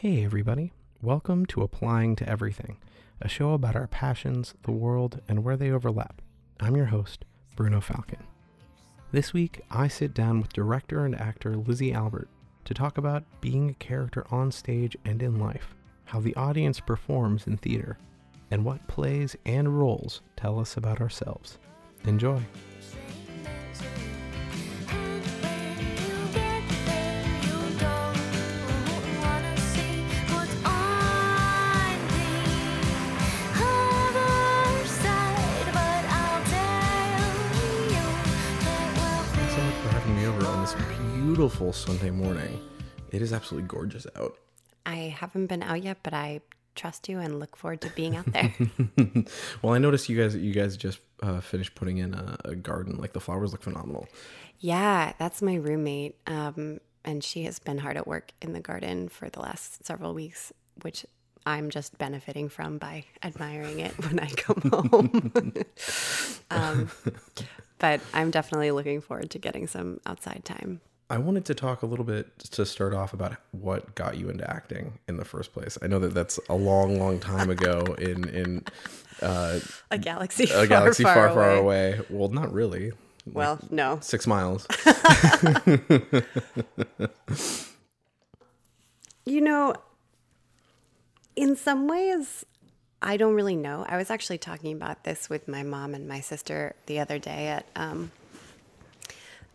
Hey, everybody. Welcome to Applying to Everything, a show about our passions, the world, and where they overlap. I'm your host, Bruno Falcon. This week, I sit down with director and actor Lizzie Albert to talk about being a character on stage and in life, how the audience performs in theater, and what plays and roles tell us about ourselves. Enjoy. Beautiful Sunday morning. It is absolutely gorgeous out. I haven't been out yet, but I trust you and look forward to being out there. well, I noticed you guys you guys just uh, finished putting in a, a garden. Like the flowers look phenomenal. yeah, that's my roommate. Um, and she has been hard at work in the garden for the last several weeks, which I'm just benefiting from by admiring it when I come home. um, but I'm definitely looking forward to getting some outside time. I wanted to talk a little bit to start off about what got you into acting in the first place. I know that that's a long, long time ago in in uh, A galaxy, a far, galaxy far, far, far away. away. Well, not really. Well, no. Six miles. You know, in some ways, I don't really know. I was actually talking about this with my mom and my sister the other day at um,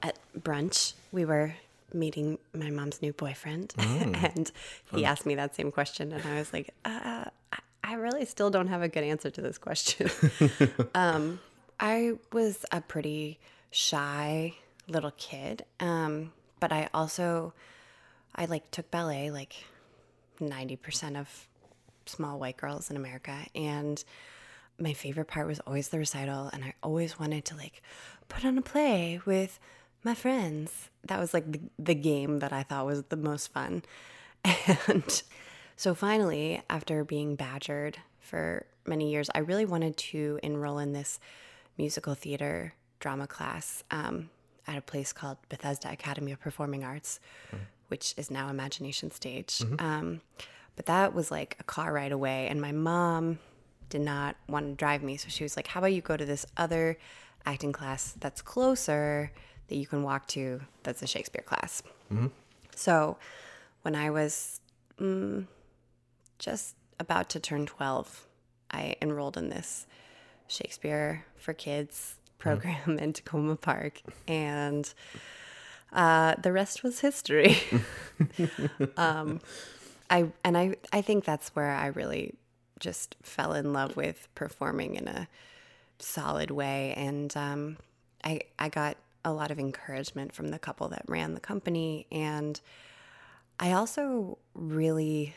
at brunch. We were meeting my mom's new boyfriend, and he asked me that same question, and I was like, uh, I- I really still don't have a good answer to this question. um, I was a pretty shy little kid, um, but I also I like took ballet like 90% of small white girls in America and my favorite part was always the recital and I always wanted to like put on a play with my friends. That was like the, the game that I thought was the most fun. And so finally, after being badgered for many years, I really wanted to enroll in this musical theater drama class um, at a place called Bethesda Academy of Performing Arts, which is now Imagination Stage. Um, but that was like a car ride away, and my mom did not want to drive me. So she was like, How about you go to this other acting class that's closer that you can walk to that's a Shakespeare class? So when I was mm, just about to turn 12, I enrolled in this Shakespeare for Kids program in Takoma Park. And uh, the rest was history. um, I and I I think that's where I really just fell in love with performing in a solid way, and um, I I got a lot of encouragement from the couple that ran the company, and I also really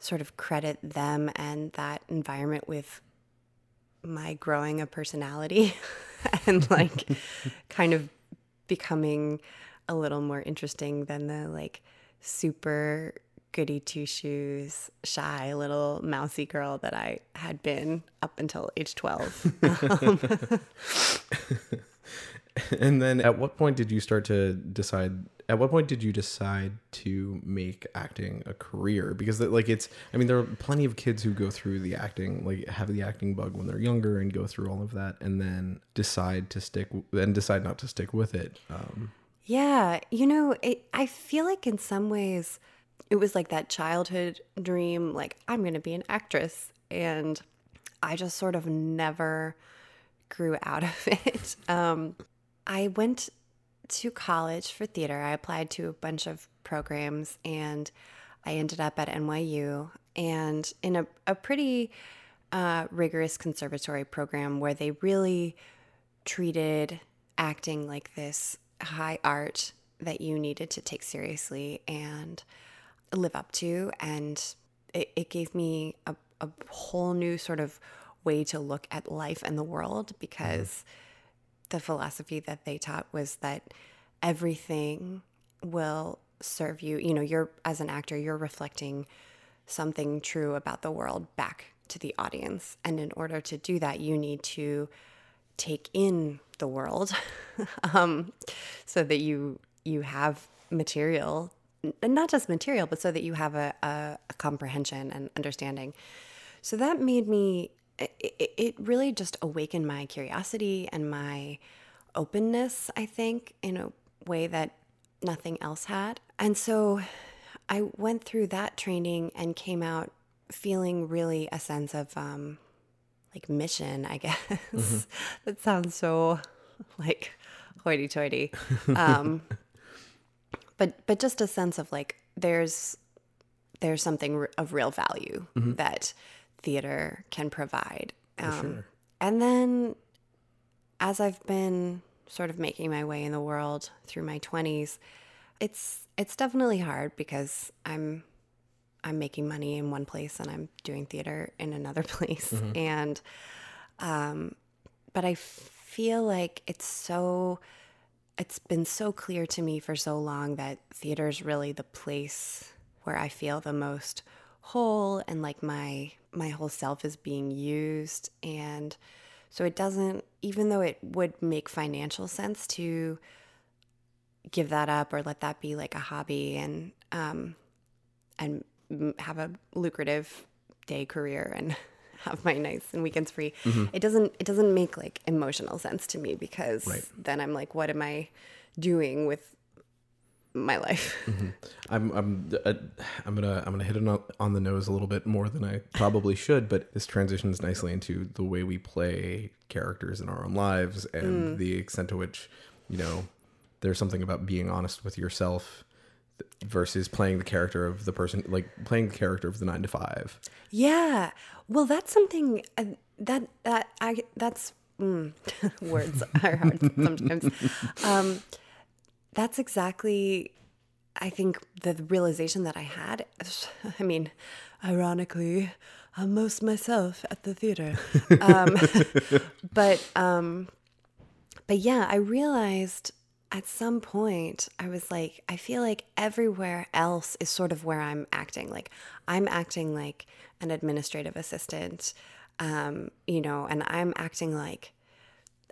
sort of credit them and that environment with my growing a personality and like kind of becoming a little more interesting than the like super goody two shoes, shy little mousy girl that I had been up until age 12. Um, and then at what point did you start to decide at what point did you decide to make acting a career because like it's i mean there are plenty of kids who go through the acting like have the acting bug when they're younger and go through all of that and then decide to stick and decide not to stick with it um Yeah, you know, it, I feel like in some ways it was like that childhood dream, like I'm going to be an actress. And I just sort of never grew out of it. Um, I went to college for theater. I applied to a bunch of programs and I ended up at NYU and in a, a pretty uh, rigorous conservatory program where they really treated acting like this high art that you needed to take seriously and live up to. And it, it gave me a, a whole new sort of way to look at life and the world because the philosophy that they taught was that everything will serve you. You know, you're, as an actor, you're reflecting something true about the world back to the audience. And in order to do that, you need to take in the world um, so that you you have material and not just material, but so that you have a, a, a comprehension and understanding. So that made me, it, it really just awakened my curiosity and my openness, I think, in a way that nothing else had. And so I went through that training and came out feeling really a sense of um, like mission, I guess. Mm-hmm. that sounds so like hoity toity. Um, but but just a sense of like there's there's something of real value mm-hmm. that theater can provide. Um, sure. And then as I've been sort of making my way in the world through my 20s, it's it's definitely hard because I'm I'm making money in one place and I'm doing theater in another place. Mm-hmm. And um but I feel like it's so it's been so clear to me for so long that theater is really the place where I feel the most whole and like my my whole self is being used and so it doesn't even though it would make financial sense to give that up or let that be like a hobby and um and have a lucrative day career and have my nights and weekends free. Mm-hmm. It doesn't it doesn't make like emotional sense to me because right. then I'm like, what am I doing with my life? Mm-hmm. I'm I'm uh, I'm gonna I'm gonna hit it on the nose a little bit more than I probably should, but this transitions nicely into the way we play characters in our own lives and mm. the extent to which you know there's something about being honest with yourself versus playing the character of the person like playing the character of the 9 to 5 yeah well that's something uh, that that i that's mm, words are hard sometimes um that's exactly i think the realization that i had i mean ironically i'm most myself at the theater um but um but yeah i realized at some point I was like, I feel like everywhere else is sort of where I'm acting. Like I'm acting like an administrative assistant, um, you know, and I'm acting like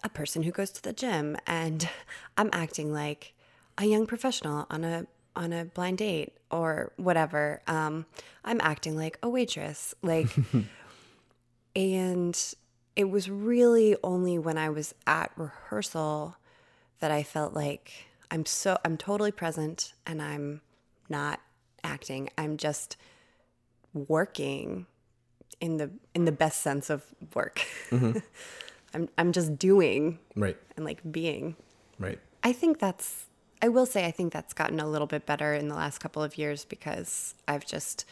a person who goes to the gym, and I'm acting like a young professional on a on a blind date or whatever. Um, I'm acting like a waitress, like, and it was really only when I was at rehearsal that I felt like I'm so I'm totally present and I'm not acting. I'm just working in the in the best sense of work. Mm-hmm. I'm I'm just doing right and like being right. I think that's I will say I think that's gotten a little bit better in the last couple of years because I've just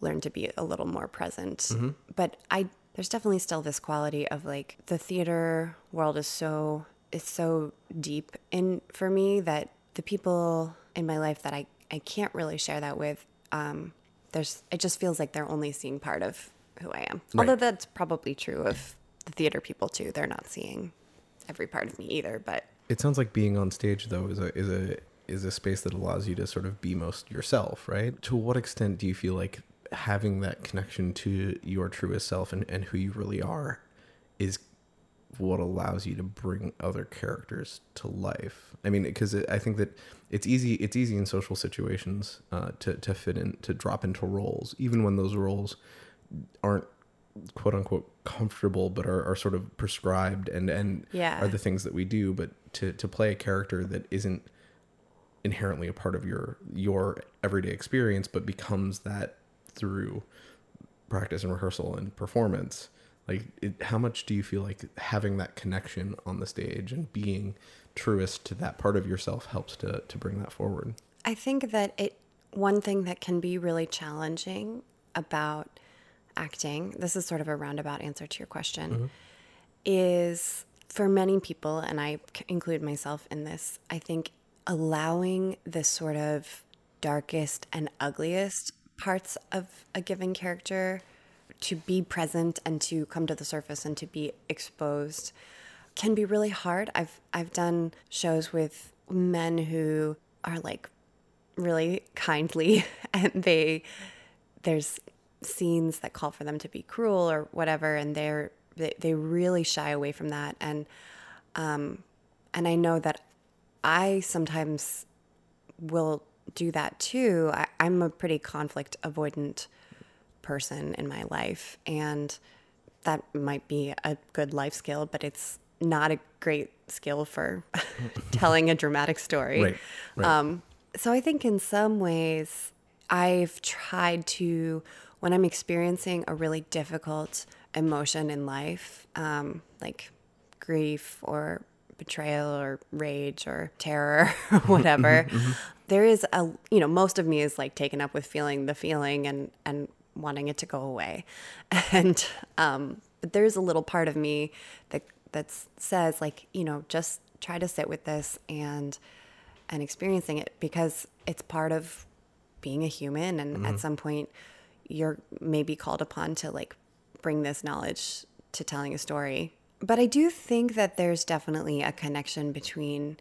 learned to be a little more present. Mm-hmm. But I there's definitely still this quality of like the theater world is so is so deep in for me that the people in my life that I, I can't really share that with, um, there's it just feels like they're only seeing part of who I am. Right. Although that's probably true of the theater people too. They're not seeing every part of me either. But it sounds like being on stage though is a is a is a space that allows you to sort of be most yourself, right? To what extent do you feel like having that connection to your truest self and, and who you really are is what allows you to bring other characters to life. I mean, because I think that it's easy. It's easy in social situations uh, to to fit in to drop into roles, even when those roles aren't quote unquote comfortable, but are, are sort of prescribed and and yeah. are the things that we do. But to to play a character that isn't inherently a part of your your everyday experience, but becomes that through practice and rehearsal and performance like it, how much do you feel like having that connection on the stage and being truest to that part of yourself helps to to bring that forward i think that it one thing that can be really challenging about acting this is sort of a roundabout answer to your question mm-hmm. is for many people and i include myself in this i think allowing the sort of darkest and ugliest parts of a given character to be present and to come to the surface and to be exposed can be really hard. I've I've done shows with men who are like really kindly and they there's scenes that call for them to be cruel or whatever and they're they, they really shy away from that and um and I know that I sometimes will do that too. I, I'm a pretty conflict avoidant person in my life, and that might be a good life skill, but it's not a great skill for telling a dramatic story. Right, right. Um, so I think in some ways, I've tried to, when I'm experiencing a really difficult emotion in life, um, like grief or betrayal or rage or terror or whatever, there is a, you know, most of me is like taken up with feeling the feeling and, and wanting it to go away. And, um, but there's a little part of me that, that says like, you know, just try to sit with this and, and experiencing it because it's part of being a human and at some point you're maybe called upon to like bring this knowledge to telling a story but i do think that there's definitely a connection between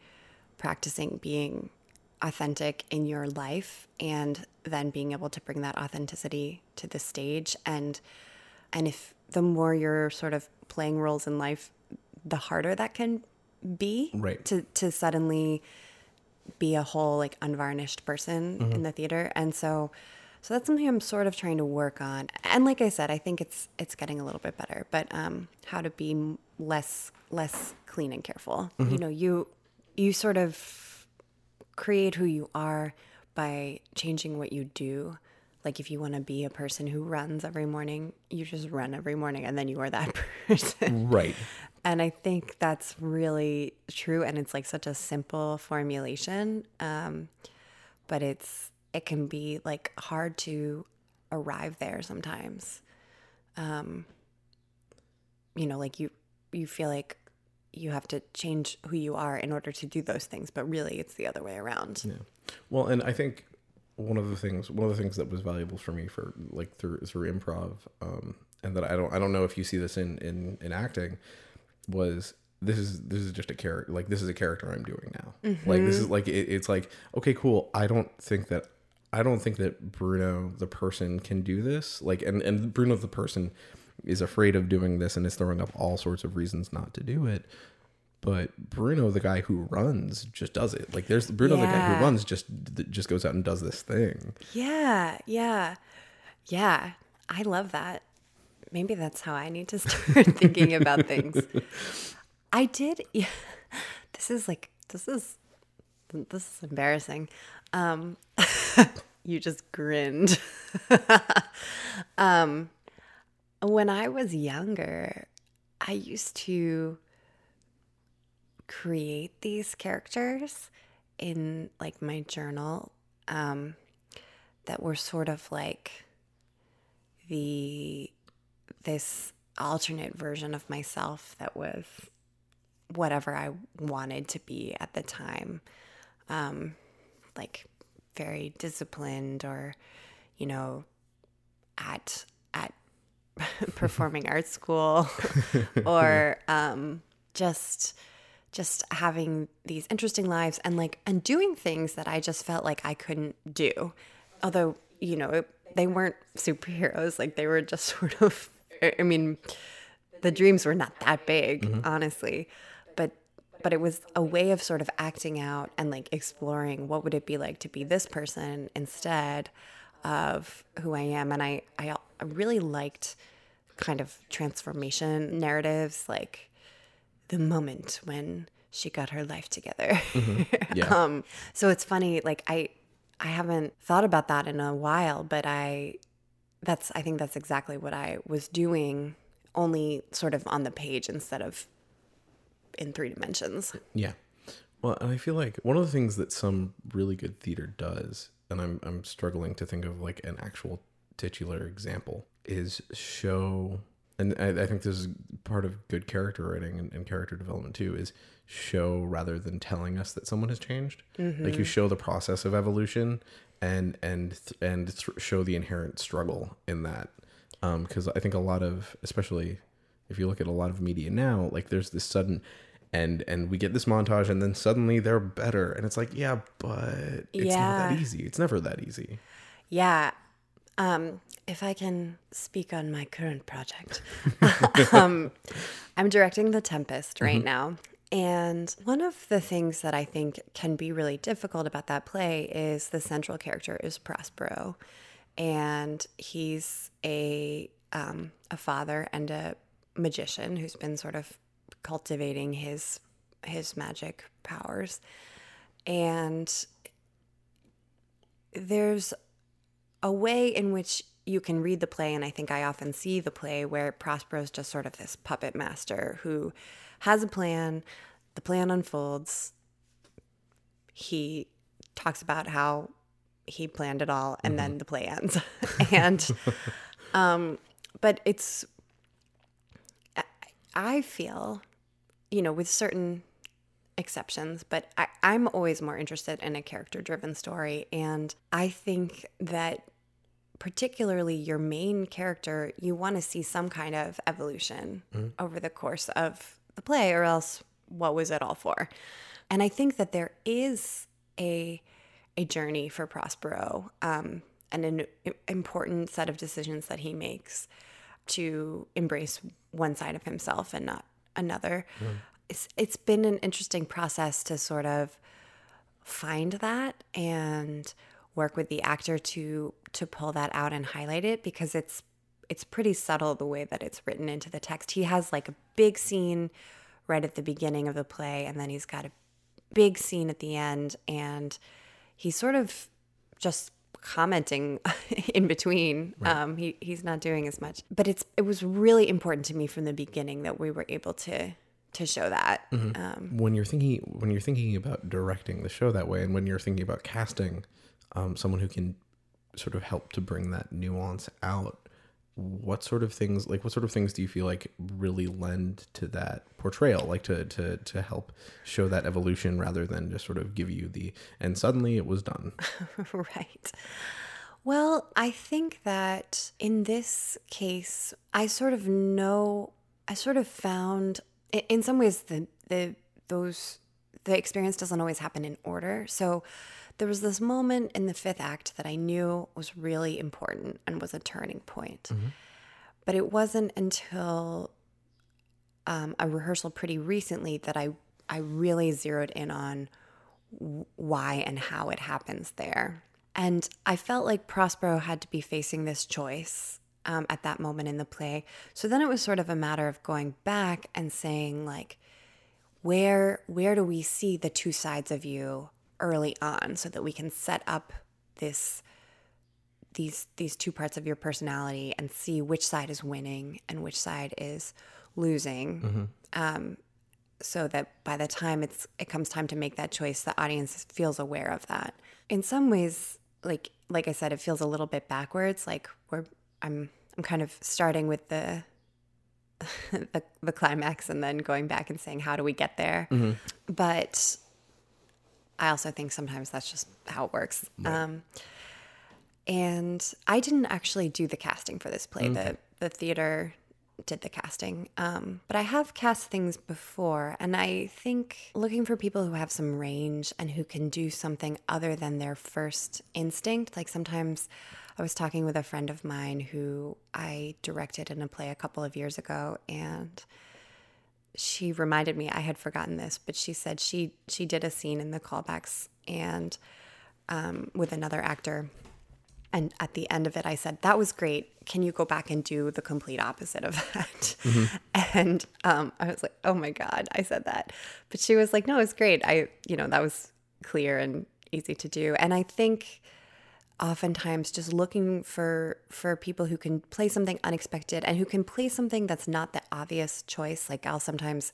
practicing being authentic in your life and then being able to bring that authenticity to the stage and and if the more you're sort of playing roles in life the harder that can be Right. to to suddenly be a whole like unvarnished person Mm-hmm. in the theater and so so that's something i'm sort of trying to work on and like i said i think it's it's getting a little bit better but um how to be less less clean and careful Mm-hmm. you know you you sort of create who you are by changing what you do like if you want to be a person who runs every morning you just run every morning and then you are that person Right. and I think that's really true. And it's like such a simple formulation. Um, but it's, it can be like hard to arrive there sometimes. Um, you know, like you, you feel like you have to change who you are in order to do those things, but really it's the other way around. Yeah. Well, and I think one of the things one of the things that was valuable for me for like through through improv, um, and that I don't I don't know if you see this in in in acting, was this is this is just a character like this is a character I'm doing now. Like this is like it, it's like okay cool. I don't think that I don't think that Bruno the person can do this. Like and and Bruno the person is afraid of doing this and is throwing up all sorts of reasons not to do it but Bruno, the guy who runs, just does it. Like there's Bruno, the guy who runs, just just goes out and does this thing. Yeah, yeah, yeah. I love that. Maybe that's how I need to start thinking about things. I did. Yeah, this is like this is this is embarrassing. Um, you just grinned. um, when I was younger, I used to create these characters in like my journal um, that were sort of like the this alternate version of myself that was whatever I wanted to be at the time, um, like very disciplined or you know at at performing arts school or um, just just having these interesting lives and like and doing things that I just felt like I couldn't do. Although, you know, it, they weren't superheroes, like they were just sort of I I mean, the dreams were not that big, honestly. But it was a way of sort of acting out and like exploring what would it be like to be this person instead of who I am and I I, I really liked kind of transformation narratives like the moment when she got her life together. Yeah. um, so it's funny, like I I haven't thought about that in a while, but I that's I think that's exactly what I was doing, only sort of on the page instead of in three dimensions. Yeah. Well, and I feel like one of the things that some really good theater does, and I'm I'm struggling to think of like an actual titular example, is show. And I, I think this is part of good character writing and, and character development too. Is show rather than telling us that someone has changed. Mm-hmm. Like you show the process of evolution, and and th- and th- show the inherent struggle in that. Um, because I think a lot of, especially if you look at a lot of media now, like there's this sudden and and we get this montage and then suddenly they're better. And it's like yeah but it's not that easy. It's never that easy. Yeah. Um, if I can speak on my current project, um, I'm directing The Tempest right now. And one of the things that I think can be really difficult about that play is the central character is Prospero, and he's a um, a father and a magician who's been sort of cultivating his his magic powers, and there's a way in which you can read the play, and I think I often see the play where Prospero's just sort of this puppet master who has a plan, the plan unfolds, he talks about how he planned it all, and then the play ends. and, um, but it's, I- feel, you know, with certain exceptions, but I, I'm always more interested in a character driven story. And I think that particularly your main character, you want to see some kind of evolution over the course of the play, or else what was it all for? And I think that there is a a journey for Prospero, um, and an important set of decisions that he makes to embrace one side of himself and not another. It's it's been an interesting process to sort of find that and work with the actor to to pull that out and highlight it because it's it's pretty subtle the way that it's written into the text. He has like a big scene right at the beginning of the play and then he's got a big scene at the end and he's sort of just commenting in between. Um, he, he's not doing as much, but it's it was really important to me from the beginning that we were able to to show that. Um, when you're thinking when you're thinking about directing the show that way and when you're thinking about casting um, someone who can sort of help to bring that nuance out what sort of things like what sort of things do you feel like really lend to that portrayal like to to to help show that evolution rather than just sort of give you the and suddenly it was done right. Well, I think that in this case, I sort of know, I sort of found, in some ways, the the those the experience doesn't always happen in order. So there was this moment in the fifth act that I knew was really important and was a turning point. But it wasn't until um, a rehearsal pretty recently that I I really zeroed in on w- why and how it happens there. And I felt like Prospero had to be facing this choice um, at that moment in the play. So then it was sort of a matter of going back and saying like, where where do we see the two sides of you early on, so that we can set up this these these two parts of your personality and see which side is winning and which side is losing. Um, so that by the time it's it comes time to make that choice the audience feels aware of that. In some ways like like i said it feels a little bit backwards. Like we're i'm i'm kind of starting with the the, the climax and then going back and saying how do we get there? But i also think sometimes that's just how it works um, and I didn't actually do the casting for this play. The the theater did the casting, um, but I have cast things before, and I think looking for people who have some range and who can do something other than their first instinct. Like sometimes, I was talking with a friend of mine who I directed in a play a couple of years ago, and she reminded me I had forgotten this, but she said she she did a scene in the callbacks and um, with another actor. And at the end of it, I said, That was great. Can you go back and do the complete opposite of that? And um, I was like, Oh my God, I said that. But she was like, No, it's great. I, you know, that was clear and easy to do. And I think oftentimes just looking for for people who can play something unexpected and who can play something that's not the obvious choice. Like i'll sometimes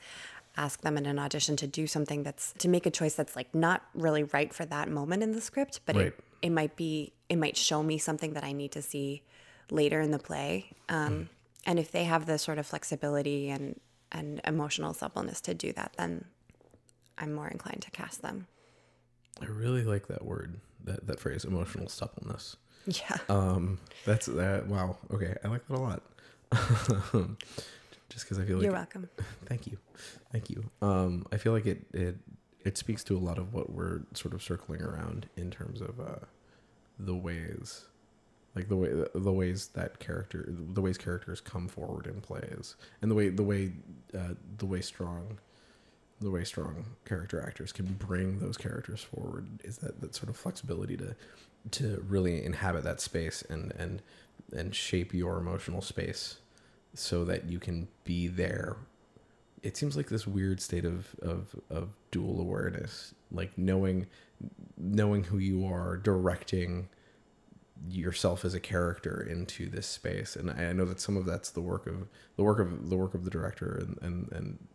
ask them in an audition to do something that's to make a choice that's like not really right for that moment in the script but Right. it, it might be it might show me something that i need to see later in the play. Um, and if they have the sort of flexibility and and emotional suppleness to do that then i'm more inclined to cast them. I really like that word that that phrase emotional suppleness. Yeah. Um that's that wow. Okay. I like that a lot. Just because i feel like you're welcome. Thank you, thank you. Um, I feel like it it it speaks to a lot of what we're sort of circling around in terms of uh, the ways, like the way the ways that character the ways characters come forward in plays, and the way the way uh, the way strong the way strong character actors can bring those characters forward is that that sort of flexibility to to really inhabit that space and and and shape your emotional space so that you can be there. It seems like this weird state of of of dual awareness like knowing knowing who you are directing yourself as a character into this space. And i know that some of that's the work of the work of the work of the director and and and,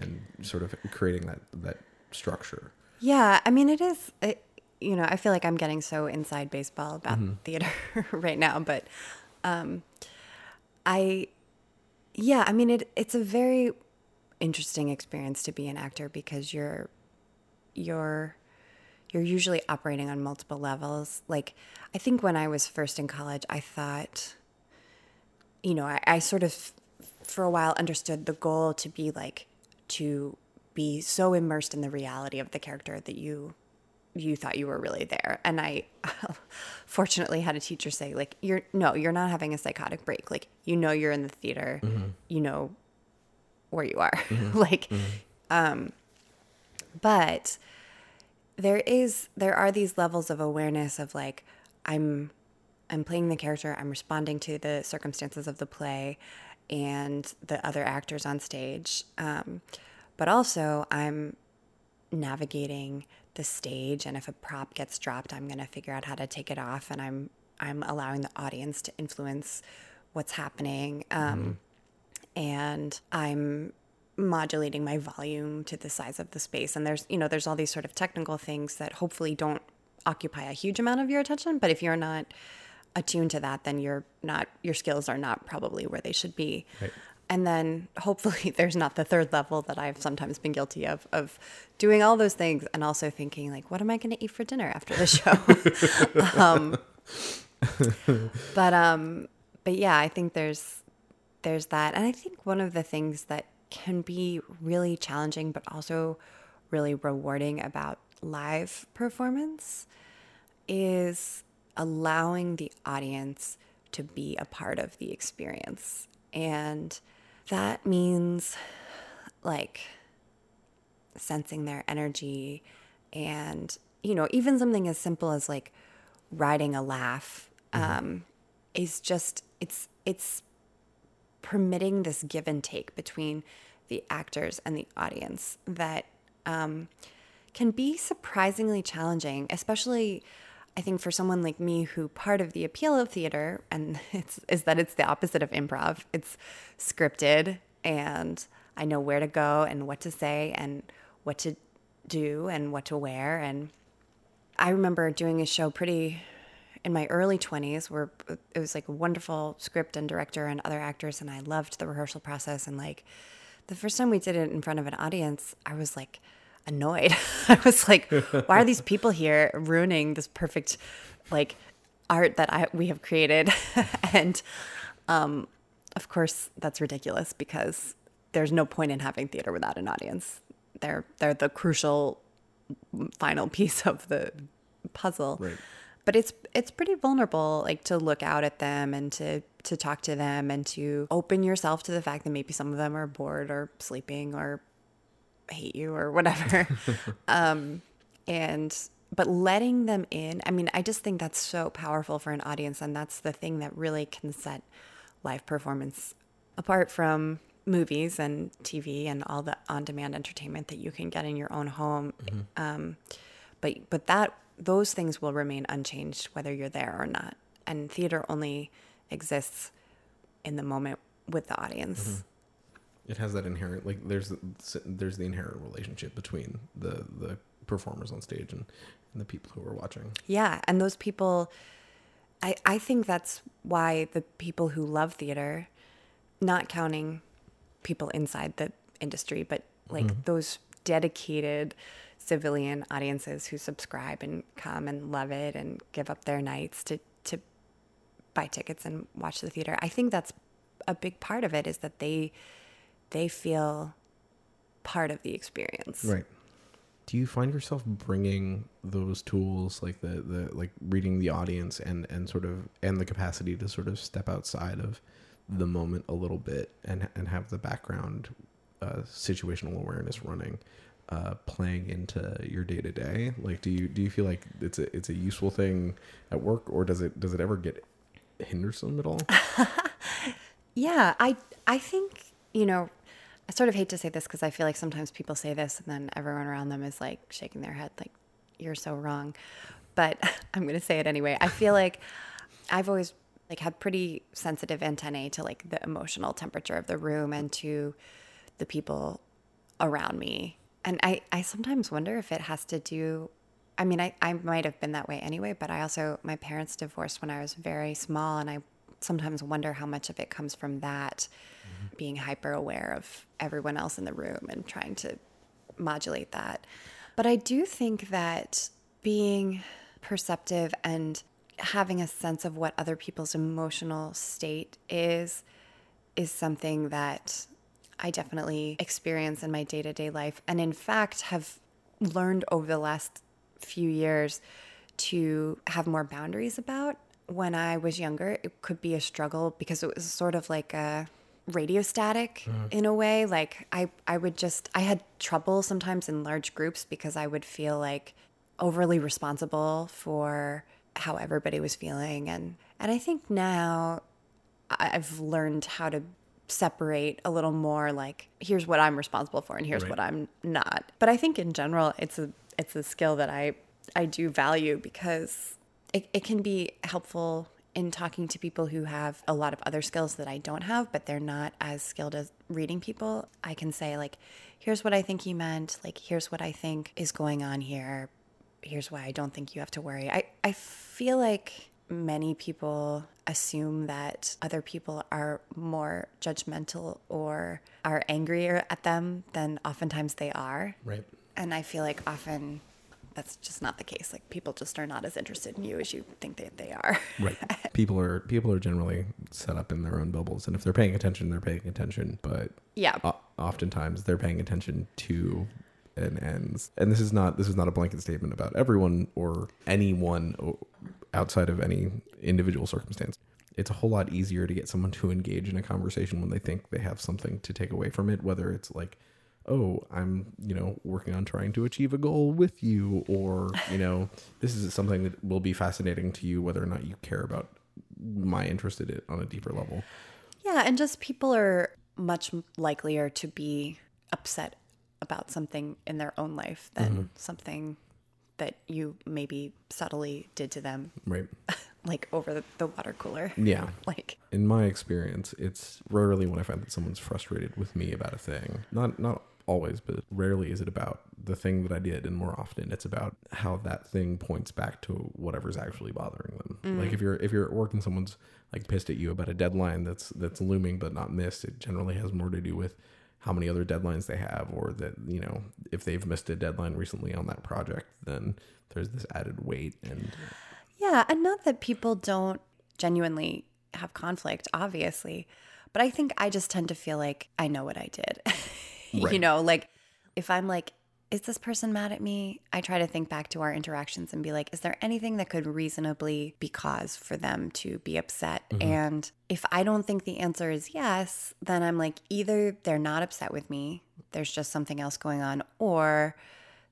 and sort of creating that that structure Yeah, I mean, it is. It, you know, I feel like I'm getting so inside baseball about theater right now, but um, I, yeah, I mean, it it's a very interesting experience to be an actor because you're you're you're usually operating on multiple levels. Like, I think when I was first in college, I thought, you know, I, I sort of for a while understood the goal to be like to be so immersed in the reality of the character that you you thought you were really there. And i fortunately had a teacher say like you're no you're not having a psychotic break. Like you know you're in the theater. Mm-hmm. You know where you are. Mm-hmm. Like mm-hmm. um but there is there are these levels of awareness of like i'm i'm playing the character. I'm responding to the circumstances of the play and the other actors on stage. Um, but also i'm navigating the stage and if a prop gets dropped i'm going to figure out how to take it off and i'm i'm allowing the audience to influence what's happening. Um, and i'm modulating my volume to the size of the space. And there's you know there's all these sort of technical things that hopefully don't occupy a huge amount of your attention but if you're not attuned to that then you're not your skills are not probably where they should be. Right. and then hopefully there's not the third level that I've sometimes been guilty of of doing all those things and also thinking like what am I going to eat for dinner after the show? Um, but um but yeah I think there's there's that. And I think one of the things that can be really challenging but also really rewarding about live performance is allowing the audience to be a part of the experience. And that means like sensing their energy and, you know, even something as simple as like riding a laugh um, is just, it's, it's permitting this give and take between the actors and the audience that um, can be surprisingly challenging, especially I think for someone like me who part of the appeal of theater and it's is that it's the opposite of improv. It's scripted and I know where to go and what to say and what to do and what to wear and I remember doing a show pretty in my early 20s where it was like a wonderful script and director and other actors and I loved the rehearsal process and like the first time we did it in front of an audience I was like annoyed. I was like why are these people here ruining this perfect like art that I we have created and um of course that's ridiculous because there's no point in having theater without an audience. They're they're the crucial final piece of the puzzle Right. but it's it's pretty vulnerable like to look out at them and to to talk to them and to open yourself to the fact that maybe some of them are bored or sleeping or hate you or whatever. Um and but letting them in i mean i just think that's so powerful for an audience and that's the thing that really can set live performance apart from movies and tv and all the on-demand entertainment that you can get in your own home. Um, but but that those things will remain unchanged whether you're there or not. And theater only exists in the moment with the audience it has that inherent like there's there's the inherent relationship between the the performers on stage and, and the people who are watching yeah and those people i i think that's why the people who love theater not counting people inside the industry but like mm-hmm. those dedicated civilian audiences who subscribe and come and love it and give up their nights to to buy tickets and watch the theater. I think that's a big part of it is that they they feel part of the experience. right do you find yourself bringing those tools like the the like reading the audience and and sort of and the capacity to sort of step outside of the moment a little bit and and have the background uh, situational awareness running uh, playing into your day to day? Like, do you do you feel like it's a it's a useful thing at work, or does it does it ever get hindersome at all? Yeah, I I think you know, I sort of hate to say this because I feel like sometimes people say this and then everyone around them is like shaking their head like you're so wrong. But I'm going to say it anyway. I feel like I've always like had pretty sensitive antennae to like the emotional temperature of the room and to the people around me. And I I sometimes wonder if it has to do I mean, I, I might have been that way anyway, but I also, my parents divorced when I was very small, and I sometimes wonder how much of it comes from that being hyper aware of everyone else in the room and trying to modulate that. But I do think that being perceptive and having a sense of what other people's emotional state is is something that I definitely experience in my day to day life. And in fact, have learned over the last few years to have more boundaries about. When I was younger, it could be a struggle because it was sort of like a radio static mm-hmm. in a way. Like I, I would just, I had trouble sometimes in large groups because I would feel like overly responsible for how everybody was feeling. And, and I think now I've learned how to separate a little more like here's what I'm responsible for and here's Right. what I'm not. But I think in general it's a it's a skill that I I do value because it, it can be helpful in talking to people who have a lot of other skills that I don't have, but they're not as skilled as reading people. I can say like, here's what I think he meant, like here's what I think is going on here. Here's why I don't think you have to worry. I, I feel like many people assume that other people are more judgmental or are angrier at them than oftentimes they are. Right. And I feel like often that's just not the case. Like people just are not as interested in you as you think that they are. Right. people are people are generally set up in their own bubbles, and if they're paying attention, they're paying attention. But yeah. o- oftentimes they're paying attention to an ends. And this is not this is not a blanket statement about everyone or anyone outside of any individual circumstance. It's a whole lot easier to get someone to engage in a conversation when they think they have something to take away from it, whether it's like, oh, I'm, you know, working on trying to achieve a goal with you, or, you know, this is something that will be fascinating to you, whether or not you care about my interest in it on a deeper level. Yeah, and just people are much likelier to be upset about something in their own life than mm-hmm. something that you maybe subtly did to them, Right. like over the, the water cooler. Yeah. Like, in my experience, it's rarely when I find that someone's frustrated with me about a thing. Not not always, but rarely is it about the thing that I did, and more often it's about how that thing points back to whatever's actually bothering them. Mm. Like if you're if you're at work and someone's like pissed at you about a deadline that's that's looming but not missed, it generally has more to do with how many other deadlines they have or that you know if they've missed a deadline recently on that project then there's this added weight and yeah, and not that people don't genuinely have conflict, obviously, but I think I just tend to feel like I know what I did. you know, like if I'm like, is this person mad at me? I try to think back to our interactions and be like, is there anything that could reasonably be cause for them to be upset? And if I don't think the answer is yes, then I'm like, either they're not upset with me, there's just something else going on, or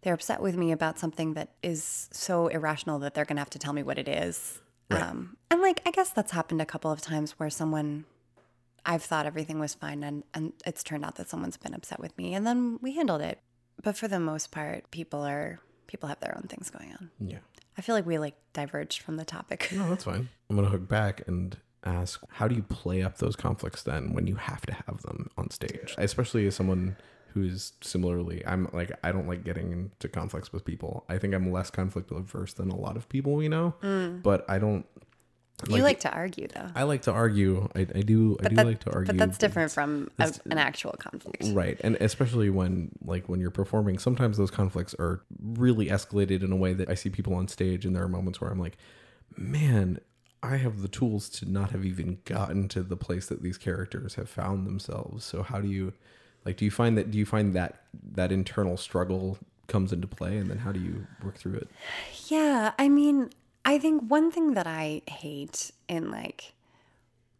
they're upset with me about something that is so irrational that they're going to have to tell me what it is. Um, and like, I guess that's happened a couple of times where someone I've thought everything was fine and, and it's turned out that someone's been upset with me and then we handled it. But for the most part, people are people have their own things going on. yeah I feel like we like diverged from the topic. No, that's fine. I'm going to hook back and ask how do you play up those conflicts then when you have to have them on stage? Especially as someone who's similarly, I'm like, I don't like getting into conflicts with people. I think I'm less conflict averse than a lot of people we know, mm. but I don't. You like to argue though. I like to argue. I, I do. I do that- like to argue. But that's different from a, an actual conflict. Right. And especially when like when you're performing, sometimes those conflicts are really escalated in a way that I see people on stage and there are moments where I'm like, man, I have the tools to not have even gotten to the place that these characters have found themselves. So how do you like do you find that do you find that that internal struggle comes into play and then how do you work through it? Yeah, I mean, I think one thing that I hate in like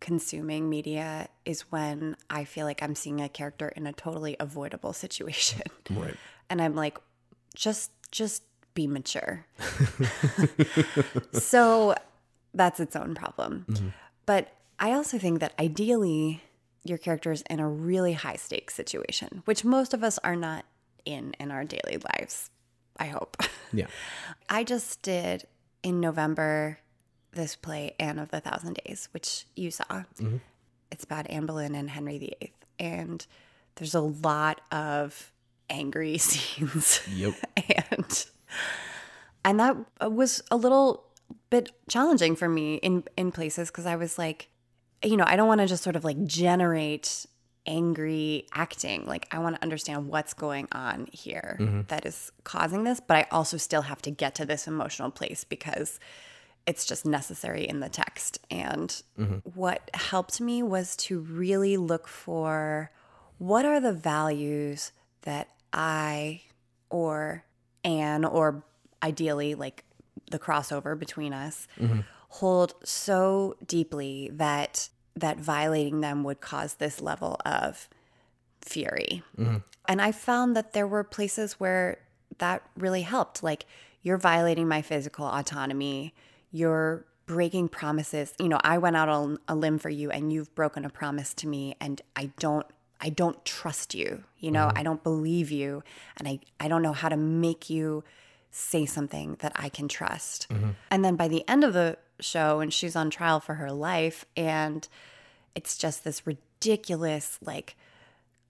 consuming media is when I feel like I'm seeing a character in a totally avoidable situation. Right. And I'm like, just just be mature. so that's its own problem. Mm-hmm. But I also think that ideally your character is in a really high stakes situation, which most of us are not in in our daily lives. I hope. Yeah. I just did in November this play Anne of the Thousand Days, which you saw. Mm-hmm. It's about Anne Boleyn and Henry VIII, and there's a lot of angry scenes. Yep. and and that was a little bit challenging for me in in places because I was like, you know, I don't want to just sort of like generate angry acting. Like I want to understand what's going on here mm-hmm. that is causing this, but I also still have to get to this emotional place because it's just necessary in the text. And mm-hmm. what helped me was to really look for what are the values that I or Anne or ideally like the crossover between us mm-hmm. hold so deeply that that violating them would cause this level of fury. Mm-hmm. And I found that there were places where that really helped. Like, you're violating my physical autonomy, you're breaking promises. You know, I went out on a limb for you and you've broken a promise to me and I don't I don't trust you. You know, mm-hmm. I don't believe you and I I don't know how to make you say something that I can trust. Mm-hmm. And then by the end of the show and she's on trial for her life and it's just this ridiculous like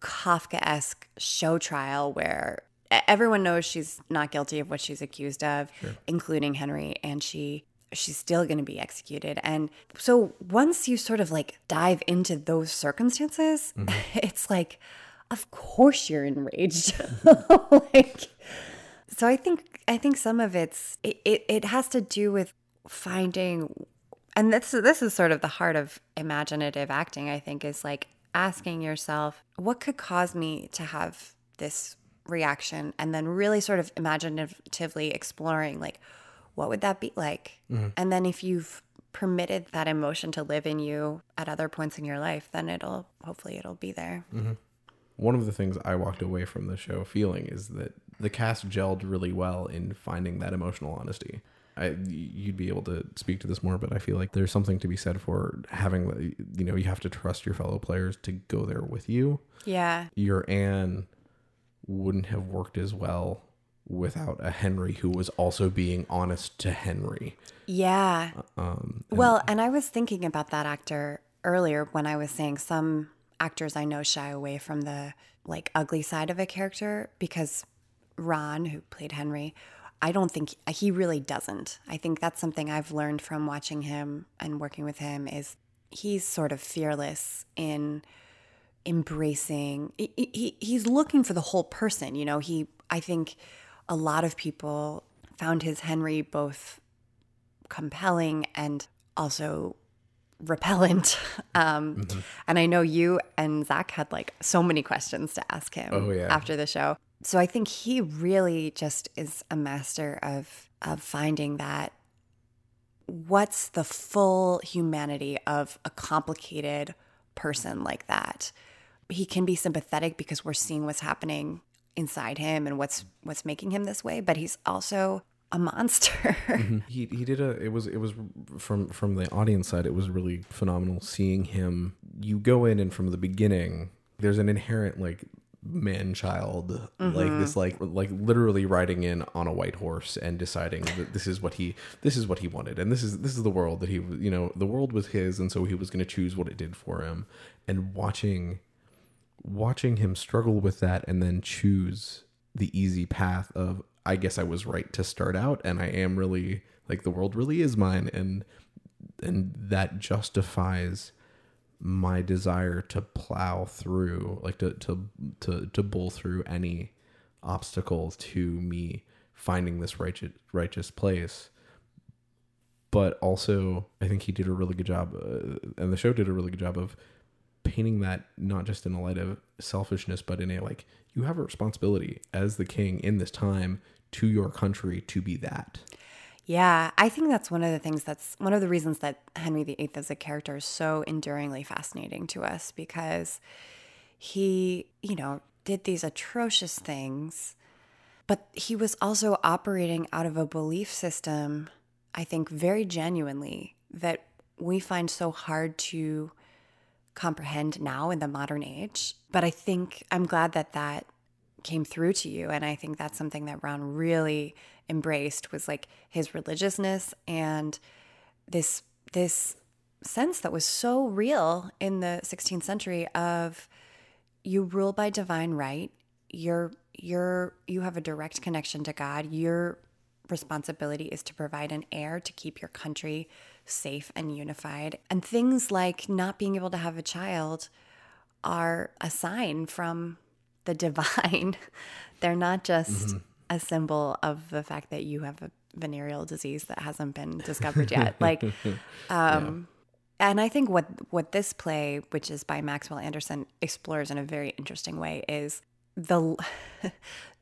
Kafka-esque show trial where everyone knows she's not guilty of what she's accused of, including Henry, and she she's still going to be executed. And so once you sort of like dive into those circumstances, mm-hmm. it's like, of course you're enraged. like, so I think I think some of it's it, it, it has to do with finding and this this is sort of the heart of imaginative acting i think is like asking yourself what could cause me to have this reaction? And then really sort of imaginatively exploring like what would that be like? Mm-hmm. And then if you've permitted that emotion to live in you at other points in your life then it'll hopefully it'll be there. Mm-hmm. One of the things I walked away from the show feeling is that the cast gelled really well in finding that emotional honesty. I, you'd be able to speak to this more, but I feel like there's something to be said for having, you know, you have to trust your fellow players to go there with you. yeah Your Anne wouldn't have worked as well without a Henry who was also being honest to Henry. Yeah. Um, well, and I was thinking about that actor earlier when I was saying some actors I know shy away from the like ugly side of a character because Ron, who played Henry, I don't think he really doesn't. I think that's something I've learned from watching him and working with him is he's sort of fearless in embracing he, he, he's looking for the whole person you know he i think a lot of people found his henry both compelling and also repellent um Mm-hmm. and i know you and zach had like so many questions to ask him Oh, yeah. after the show so i think he really just is a master of of finding that what's the full humanity of a complicated person like that. He can be sympathetic because we're seeing what's happening inside him and what's what's making him this way but he's also a monster. Mm-hmm. He he did a it was it was from from the audience side it was really phenomenal seeing him. You go in and from the beginning there's an inherent like man child like this mm-hmm. like like literally riding in on a white horse and deciding that this is what he this is what he wanted. And this is this is the world that he was you know the world was his and so he was going to choose what it did for him. And watching watching him struggle with that and then choose the easy path of I guess I was right to start out and I am really like the world really is mine and and that justifies my desire to plow through like to to to to bull through any obstacle to me finding this righteous righteous place. But also I think he did a really good job uh, and the show did a really good job of painting that not just in a light of selfishness but in a like you have a responsibility as the king in this time to your country to be that Yeah, I think that's one of the things that's one of the reasons that Henry VIII as a character is so enduringly fascinating to us because he, you know, did these atrocious things, but he was also operating out of a belief system, I think, very genuinely that we find so hard to comprehend now in the modern age. But I think I'm glad that that came through to you. And I think that's something that Ron really embraced was like his religiousness and this this sense that was so real in the 16th century of you rule by divine right. You're you're you have a direct connection to god. Your responsibility is to provide an heir to keep your country safe and unified. And things like not being able to have a child are a sign from the divine. They're not just mm-hmm. A symbol of the fact that you have a venereal disease that hasn't been discovered yet like um yeah. and i think what what this play which is by maxwell anderson explores in a very interesting way is the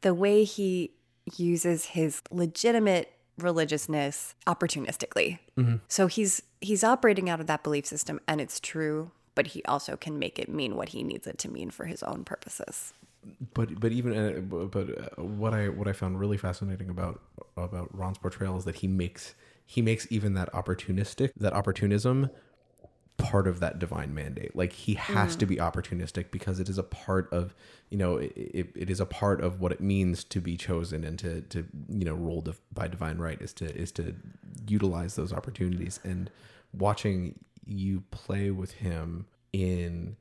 the way he uses his legitimate religiousness opportunistically. Mm-hmm. So he's he's operating out of that belief system and it's true, but he also can make it mean what he needs it to mean for his own purposes. But but even uh, but uh, what I what I found really fascinating about about Ron's portrayal is that he makes he makes even that opportunistic that opportunism part of that divine mandate. Like he has mm. to be opportunistic because it is a part of, you know, it, it, it is a part of what it means to be chosen and to, to you know, rule by divine right is to, is to utilize those opportunities. And watching you play with him in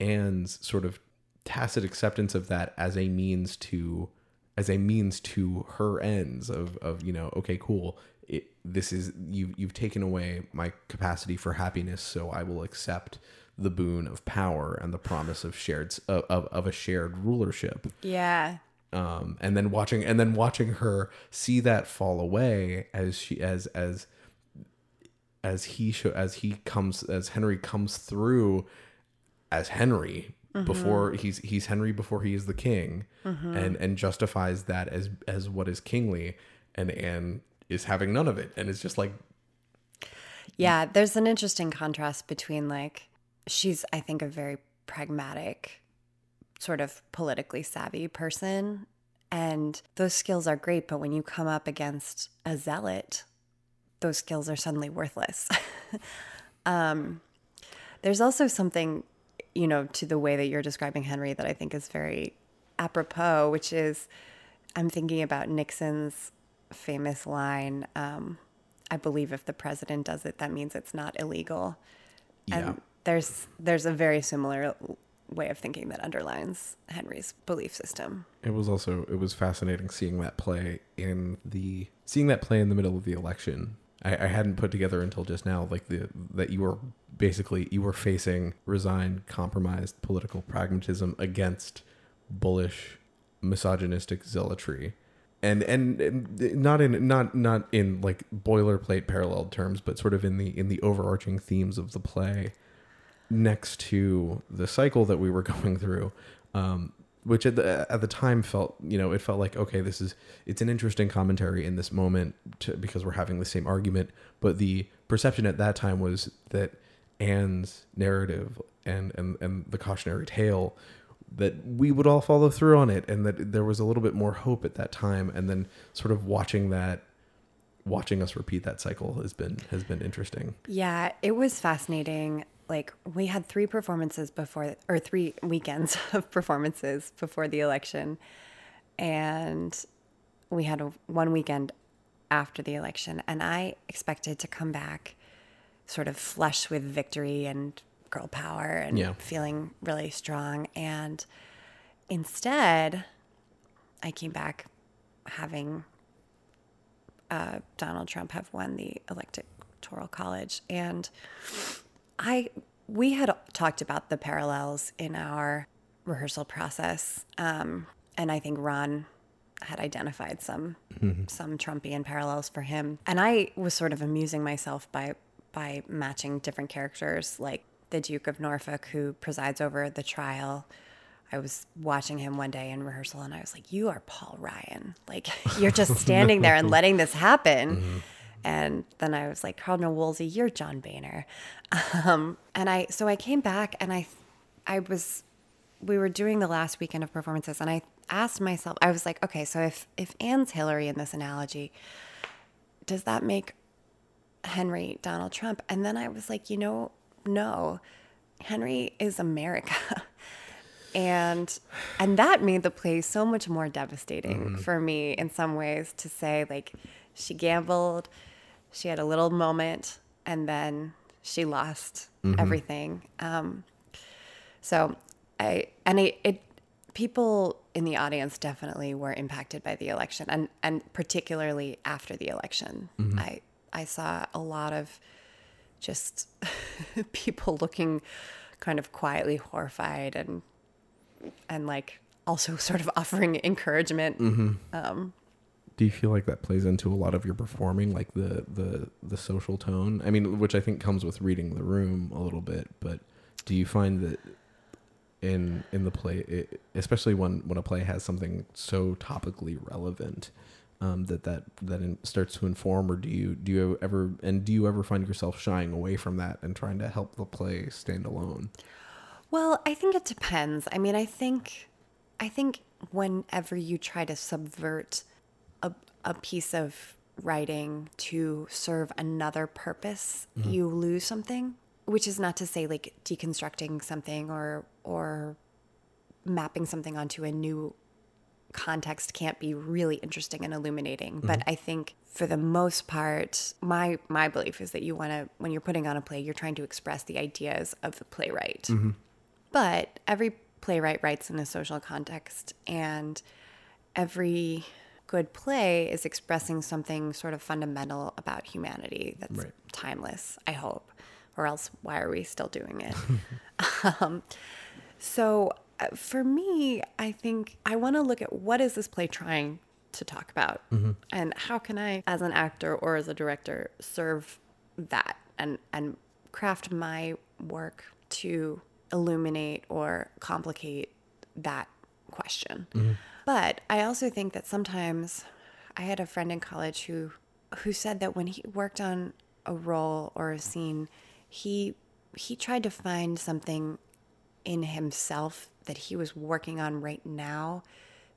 Anne's sort of tacit acceptance of that as a means to, as a means to her ends of, of, you know, okay, cool. It, this is you you've taken away my capacity for happiness so i will accept the boon of power and the promise of shared of, of, of a shared rulership. Yeah. Um and then watching and then watching her see that fall away as she as as as he show as he comes as henry comes through as henry mm-hmm. before he's he's henry before he is the king mm-hmm. and and justifies that as as what is kingly and and is having none of it and it's just like yeah there's an interesting contrast between like she's i think a very pragmatic sort of politically savvy person and those skills are great but when you come up against a zealot those skills are suddenly worthless um, there's also something you know to the way that you're describing henry that i think is very apropos which is i'm thinking about nixon's famous line um, I believe if the president does it, that means it's not illegal. Yeah. And there's there's a very similar way of thinking that underlines Henry's belief system. It was also it was fascinating seeing that play in the seeing that play in the middle of the election. I, I hadn't put together until just now, like the that you were basically you were facing resigned, compromised political pragmatism against bullish, misogynistic zealotry. And and not in not not in like boilerplate parallel terms, but sort of in the in the overarching themes of the play, next to the cycle that we were going through, um, which at the at the time felt you know it felt like okay this is it's an interesting commentary in this moment to, because we're having the same argument, but the perception at that time was that Anne's narrative and and and the cautionary tale that we would all follow through on it and that there was a little bit more hope at that time. And then sort of watching that watching us repeat that cycle has been has been interesting. Yeah it was fascinating like we had three performances before or three weekends of performances before the election and we had a, one weekend after the election and i expected to come back sort of flush with victory and girl power and yeah. feeling really strong. And instead, I came back having uh, Donald Trump have won the electoral college, and I we had talked about the parallels in our rehearsal process, um, and I think Ron had identified some mm-hmm. some Trumpian parallels for him, and I was sort of amusing myself by by matching different characters like the Duke of Norfolk, who presides over the trial. I was watching him one day in rehearsal and I was like, You are Paul Ryan. Like, you're just standing there and letting this happen. Mm-hmm. And then I was like, Cardinal Wolsey, you're John Boehner. Um, and I, so I came back and I, I was, we were doing the last weekend of performances and I asked myself, I was like, okay, so if, if Anne's Hillary in this analogy, does that make Henry Donald Trump? And then I was like, you know, no, Henry is America. and and that made the play so much more devastating mm-hmm. for me in some ways to say like she gambled she had a little moment and then she lost mm-hmm. everything. Um, so I and it, it people in the audience definitely were impacted by the election and and particularly after the election. Mm-hmm. I I saw a lot of just people looking kind of quietly horrified and and like also sort of offering encouragement. Mm-hmm. Um, do you feel like that plays into a lot of your performing like the the the social tone? I mean which i think comes with reading the room a little bit but do you find that in in the play it, especially when when a play has something so topically relevant um, that that that starts to inform or do you do you ever and do you ever find yourself shying away from that and trying to help the play stand alone? Well i think it depends. I mean i think i think whenever you try to subvert a, piece of writing to serve another purpose, mm-hmm. you lose something. Which is not to say like deconstructing something or or mapping something onto a new context can't be really interesting and illuminating. Mm-hmm. But I think for the most part, my my belief is that you want to when you're putting on a play, you're trying to express the ideas of the playwright. Mm-hmm. But every playwright writes in a social context, and every good play is expressing something sort of fundamental about humanity that's right. timeless, I hope, or else why are we still doing it? um, so uh, for me, I think I want to look at what is this play trying to talk about mm-hmm. and how can I, as an actor or as a director, serve that and, and craft my work to illuminate or complicate that question. Mm-hmm. But I also think that sometimes I had a friend in college who who said that when he worked on a role or a scene, he he tried to find something in himself that he was working on right now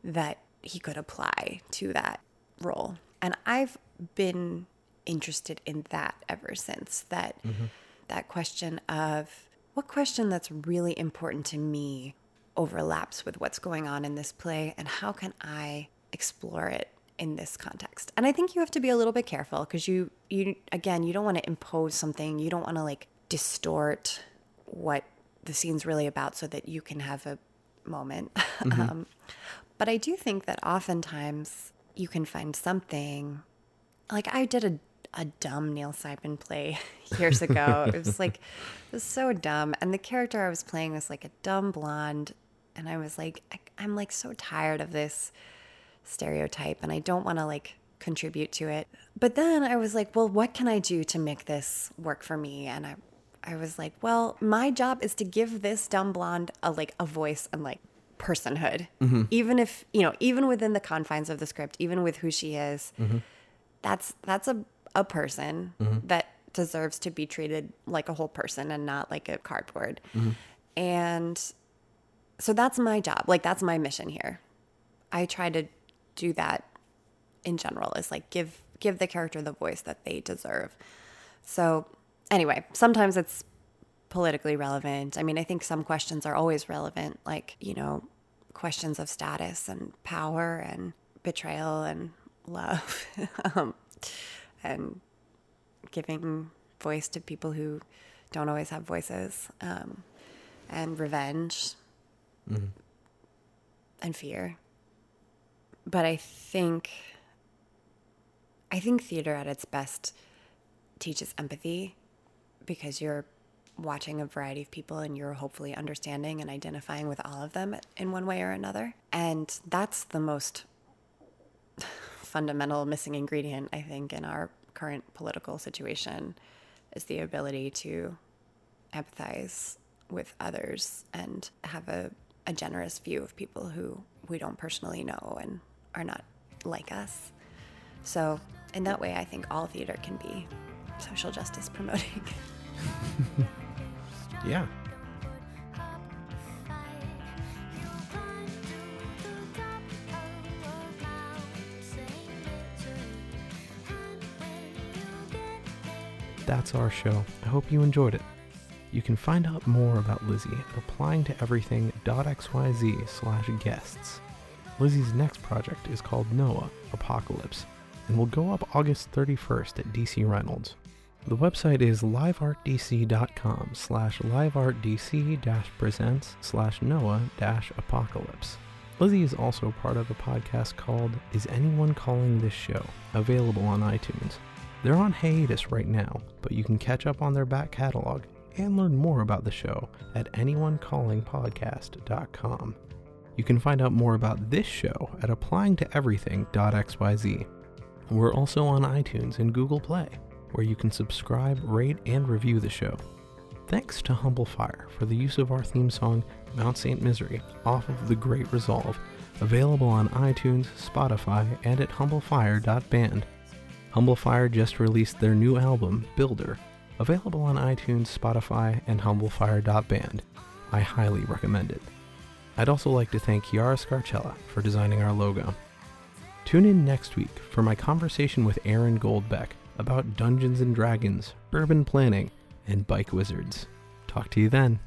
that he could apply to that role. And I've been interested in that ever since that mm-hmm. that question of what question that's really important to me overlaps with what's going on in this play and how can I explore it in this context. And I think you have to be a little bit careful because you you again, you don't want to impose something. You don't want to like distort what the scene's really about so that you can have a moment. Mm-hmm. um, but I do think that oftentimes you can find something like I did a a dumb Neil Simon play years ago. it was like it was so dumb and the character I was playing was like a dumb blonde and I was like, I, I'm like so tired of this stereotype and I don't want to like contribute to it. But then I was like, well, what can I do to make this work for me? And I I was like, well, my job is to give this dumb blonde a like a voice and like personhood. Mm-hmm. Even if, you know, even within the confines of the script, even with who she is, mm-hmm. that's that's a a person mm-hmm. that deserves to be treated like a whole person and not like a cardboard. Mm-hmm. And so that's my job. Like that's my mission here. I try to do that in general is like give give the character the voice that they deserve. So anyway, sometimes it's politically relevant. I mean, I think some questions are always relevant, like, you know, questions of status and power and betrayal and love um, and giving voice to people who don't always have voices um, and revenge mm-hmm. and fear. But I think I think theater at its best teaches empathy because you're watching a variety of people and you're hopefully understanding and identifying with all of them in one way or another. And that's the most fundamental missing ingredient, I think, in our current political situation is the ability to empathize with others and have a a generous view of people who we don't personally know and are not like us. So, in that way, I think all theater can be social justice promoting. Yeah. That's our show. I hope you enjoyed it. You can find out more about Lizzie at applyingtoeverything.xyz slash guests. Lizzie's next project is called Noah Apocalypse and will go up August 31st at DC Reynolds. The website is liveartdc.com slash liveartdc presents slash Noah apocalypse. Lizzie is also part of a podcast called Is Anyone Calling This Show? available on iTunes. They're on hiatus right now, but you can catch up on their back catalog and learn more about the show at anyoneCallingPodcast.com. You can find out more about this show at applyingtoeverything.xyz. We're also on iTunes and Google Play, where you can subscribe, rate, and review the show. Thanks to Humble Fire for the use of our theme song, Mount St. Misery, off of The Great Resolve, available on iTunes, Spotify, and at humblefire.band. Humble Fire just released their new album, Builder, available on iTunes, Spotify, and humblefire.band. I highly recommend it. I'd also like to thank Chiara Scarcella for designing our logo. Tune in next week for my conversation with Aaron Goldbeck about Dungeons and Dragons, urban planning, and bike wizards. Talk to you then.